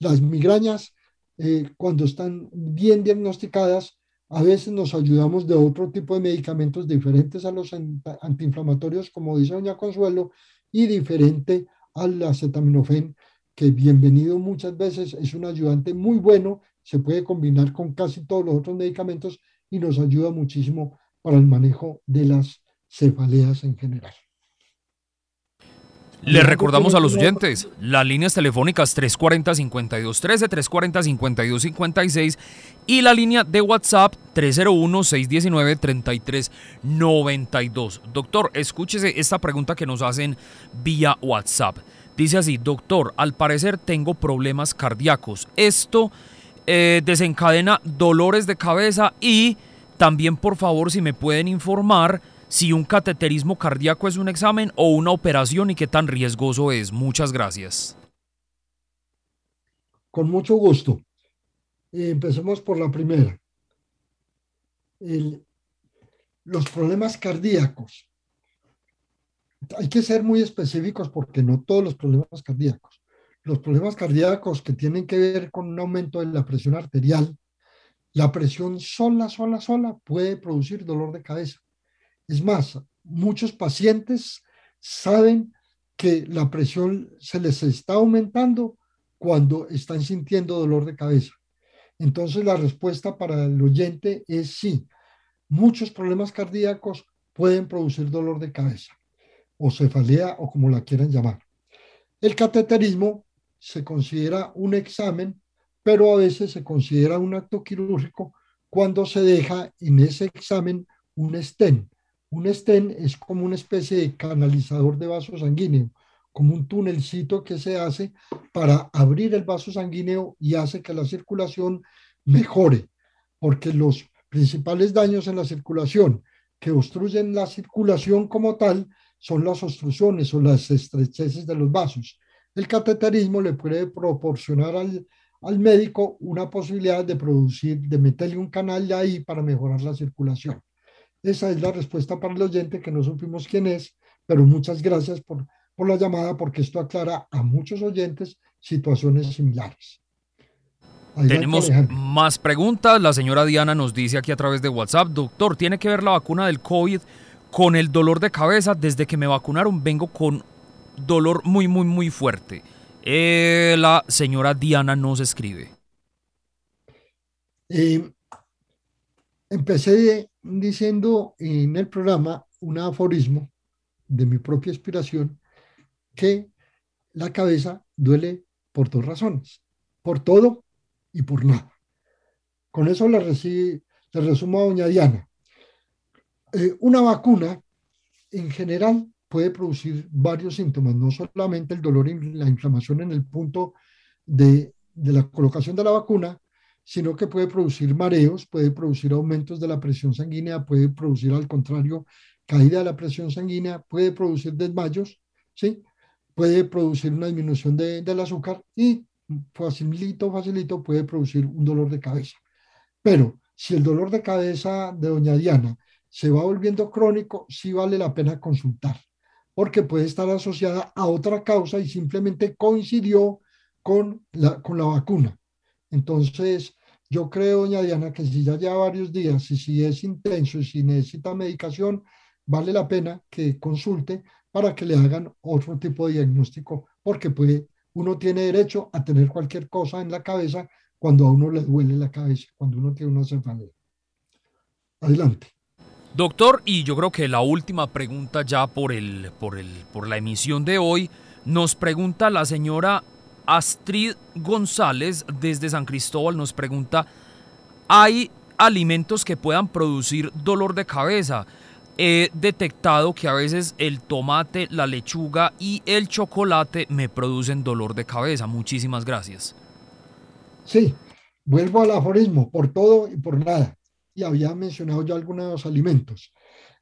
Las migrañas, eh, cuando están bien diagnosticadas, a veces nos ayudamos de otro tipo de medicamentos diferentes a los antiinflamatorios, como dice doña Consuelo, y diferente al acetaminofén, que bienvenido muchas veces es un ayudante muy bueno, se puede combinar con casi todos los otros medicamentos y nos ayuda muchísimo para el manejo de las cefaleas en general. Le recordamos a los oyentes, las líneas telefónicas 340-5213, 340-5256 y la línea de WhatsApp 301-619-3392. Doctor, escúchese esta pregunta que nos hacen vía WhatsApp. Dice así, doctor, al parecer tengo problemas cardíacos. Esto eh, desencadena dolores de cabeza y también, por favor, si me pueden informar si un cateterismo cardíaco es un examen o una operación y qué tan riesgoso es. Muchas gracias. Con mucho gusto. empecemos por la primera. los problemas cardíacos. Hay que ser muy específicos porque no todos los problemas cardíacos. Los problemas cardíacos que tienen que ver con un aumento de la presión arterial, la presión sola, sola, sola puede producir dolor de cabeza es más, muchos pacientes saben que la presión se les está aumentando cuando están sintiendo dolor de cabeza. Entonces la respuesta para el oyente es sí. Muchos problemas cardíacos pueden producir dolor de cabeza o cefalea o como la quieran llamar. El cateterismo se considera un examen, pero a veces se considera un acto quirúrgico cuando se deja en ese examen un stent, un stent es como una especie de canalizador de vaso sanguíneo, como un tunelcito que se hace para abrir el vaso sanguíneo y hace que la circulación mejore, porque los principales daños en la circulación que obstruyen la circulación como tal son las obstrucciones o las estrecheces de los vasos. El cateterismo le puede proporcionar al, al médico una posibilidad de producir, de meterle un canal de ahí para mejorar la circulación. Esa es la respuesta para el oyente que no supimos quién es, pero muchas gracias por, por la llamada porque esto aclara a muchos oyentes situaciones similares. Tenemos más preguntas. La señora Diana nos dice aquí a través de WhatsApp, doctor, ¿tiene que ver la vacuna del COVID con el dolor de cabeza? Desde que me vacunaron vengo con dolor muy, muy, muy fuerte. Eh, la señora Diana nos escribe. Eh, empecé diciendo en el programa un aforismo de mi propia inspiración que la cabeza duele por dos razones, por todo y por nada. Con eso le, le resumo a doña Diana. Eh, una vacuna en general puede producir varios síntomas, no solamente el dolor y la inflamación en el punto de, de la colocación de la vacuna, sino que puede producir mareos, puede producir aumentos de la presión sanguínea, puede producir al contrario caída de la presión sanguínea, puede producir desmayos, ¿sí? puede producir una disminución de, del azúcar y facilito, facilito puede producir un dolor de cabeza. Pero si el dolor de cabeza de doña Diana se va volviendo crónico, sí vale la pena consultar, porque puede estar asociada a otra causa y simplemente coincidió con la, con la vacuna. Entonces, yo creo, doña Diana, que si ya lleva varios días y si es intenso y si necesita medicación, vale la pena que consulte para que le hagan otro tipo de diagnóstico, porque puede, uno tiene derecho a tener cualquier cosa en la cabeza cuando a uno le duele la cabeza, cuando uno tiene una cefalea. Adelante. Doctor, y yo creo que la última pregunta ya por, el, por, el, por la emisión de hoy, nos pregunta la señora Astrid González desde San Cristóbal, nos pregunta, ¿hay alimentos que puedan producir dolor de cabeza? He detectado que a veces el tomate, la lechuga y el chocolate me producen dolor de cabeza. Muchísimas gracias. Sí, vuelvo al aforismo, por todo y por nada y había mencionado ya algunos alimentos.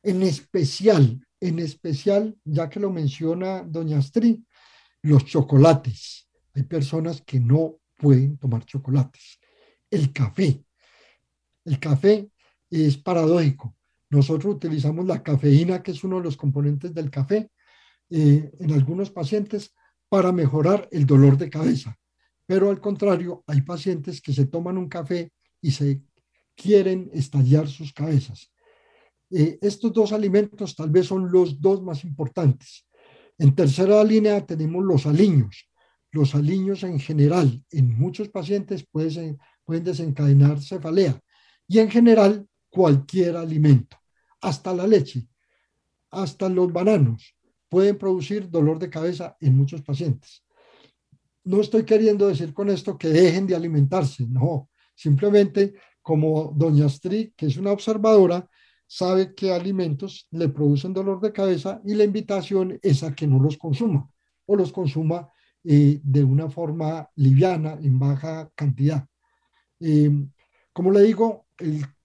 En especial, en especial, ya que lo menciona doña Astrid, los chocolates. Personas que no pueden tomar chocolates. El café. El café es paradójico. Nosotros utilizamos la cafeína, que es uno de los componentes del café, eh, en algunos pacientes para mejorar el dolor de cabeza. Pero al contrario, hay pacientes que se toman un café y se quieren estallar sus cabezas. Eh, estos dos alimentos tal vez son los dos más importantes. En tercera línea tenemos los aliños. Los aliños en general, en muchos pacientes pueden, desencadenar cefalea y en general cualquier alimento, hasta la leche, hasta los bananos, pueden producir dolor de cabeza en muchos pacientes. No estoy queriendo decir con esto que dejen de alimentarse, no, simplemente como doña Astrid, que es una observadora, sabe qué alimentos le producen dolor de cabeza y la invitación es a que no los consuma o los consuma eh, de una forma liviana, en baja cantidad. Em, como le digo,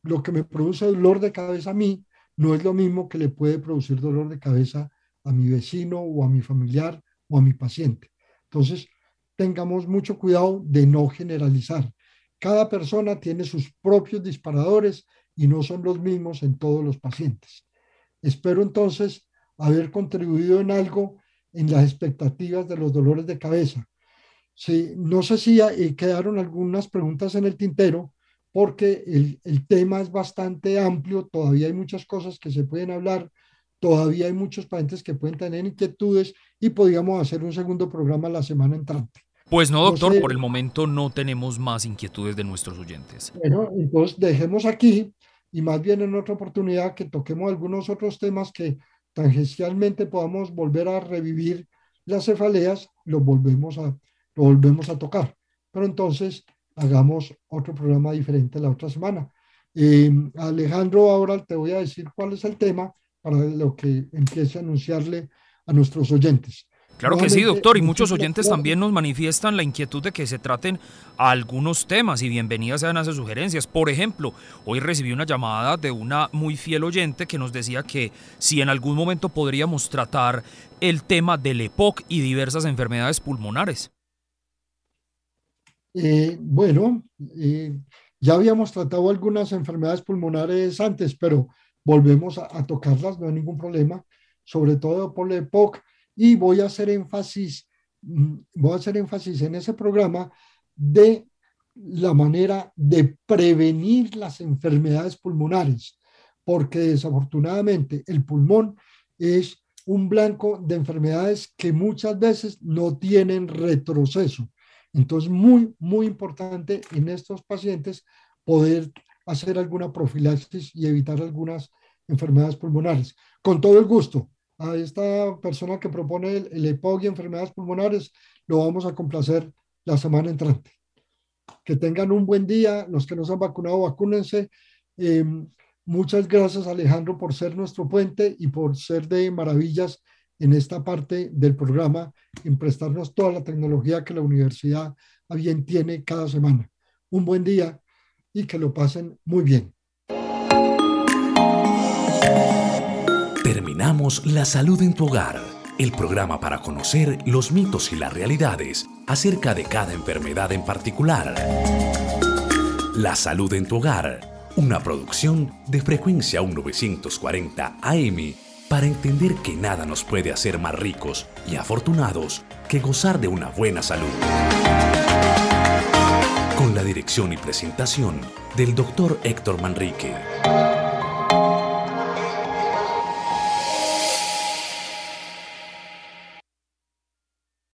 lo que me produce dolor de cabeza a mí no es lo mismo que le puede producir dolor de cabeza a mi vecino o a mi familiar o a mi paciente. Entonces, tengamos mucho cuidado de no generalizar. Cada persona tiene sus propios disparadores y no son los mismos en todos los pacientes. Espero entonces haber contribuido en algo en las expectativas de los dolores de cabeza. Sí, no sé si eh, quedaron algunas preguntas en el tintero, porque el, el, tema es bastante amplio, todavía hay muchas cosas que se pueden hablar, todavía hay muchos pacientes que pueden tener inquietudes y podríamos hacer un segundo programa la semana entrante. Pues no, doctor, por el momento no tenemos más inquietudes de nuestros oyentes. Bueno, entonces dejemos aquí y más bien en otra oportunidad que toquemos algunos otros temas que tangencialmente podamos volver a revivir las cefaleas, lo volvemos a, lo volvemos a tocar. Pero entonces hagamos otro programa diferente la otra semana. Eh, Alejandro, ahora te voy a decir cuál es el tema para lo que empiece a anunciarle a nuestros oyentes. Claro que sí, doctor, y muchos oyentes también nos manifiestan la inquietud de que se traten algunos temas y bienvenidas sean esas sugerencias. Por ejemplo, hoy recibí una llamada de una muy fiel oyente que nos decía que si en algún momento podríamos tratar el tema del EPOC y diversas enfermedades pulmonares. Eh, bueno, eh, ya habíamos tratado algunas enfermedades pulmonares antes, pero volvemos a, a tocarlas, no hay ningún problema, sobre todo por el EPOC y voy a hacer énfasis, mm, voy a hacer énfasis en ese programa de la manera de prevenir las enfermedades pulmonares, porque desafortunadamente el pulmón es un blanco de enfermedades que muchas veces no tienen retroceso. Entonces, muy, muy importante en estos pacientes poder hacer alguna profilaxis y evitar algunas enfermedades pulmonares. Con todo el gusto, a esta persona que propone el, EPOC y enfermedades pulmonares, lo vamos a complacer la semana entrante. Que tengan un buen día, los que no se han vacunado, vacúnense. Em, muchas gracias Alejandro por ser nuestro puente y por ser de maravillas en esta parte del programa, en prestarnos toda la tecnología que la universidad bien tiene cada semana. Un buen día y que lo pasen muy bien. Terminamos La Salud en tu Hogar, el programa para conocer los mitos y las realidades acerca de cada enfermedad en particular. La Salud en tu Hogar, una producción de frecuencia 1940 AM para entender que nada nos puede hacer más ricos y afortunados que gozar de una buena salud. Con la dirección y presentación del Dr. Héctor Manrique.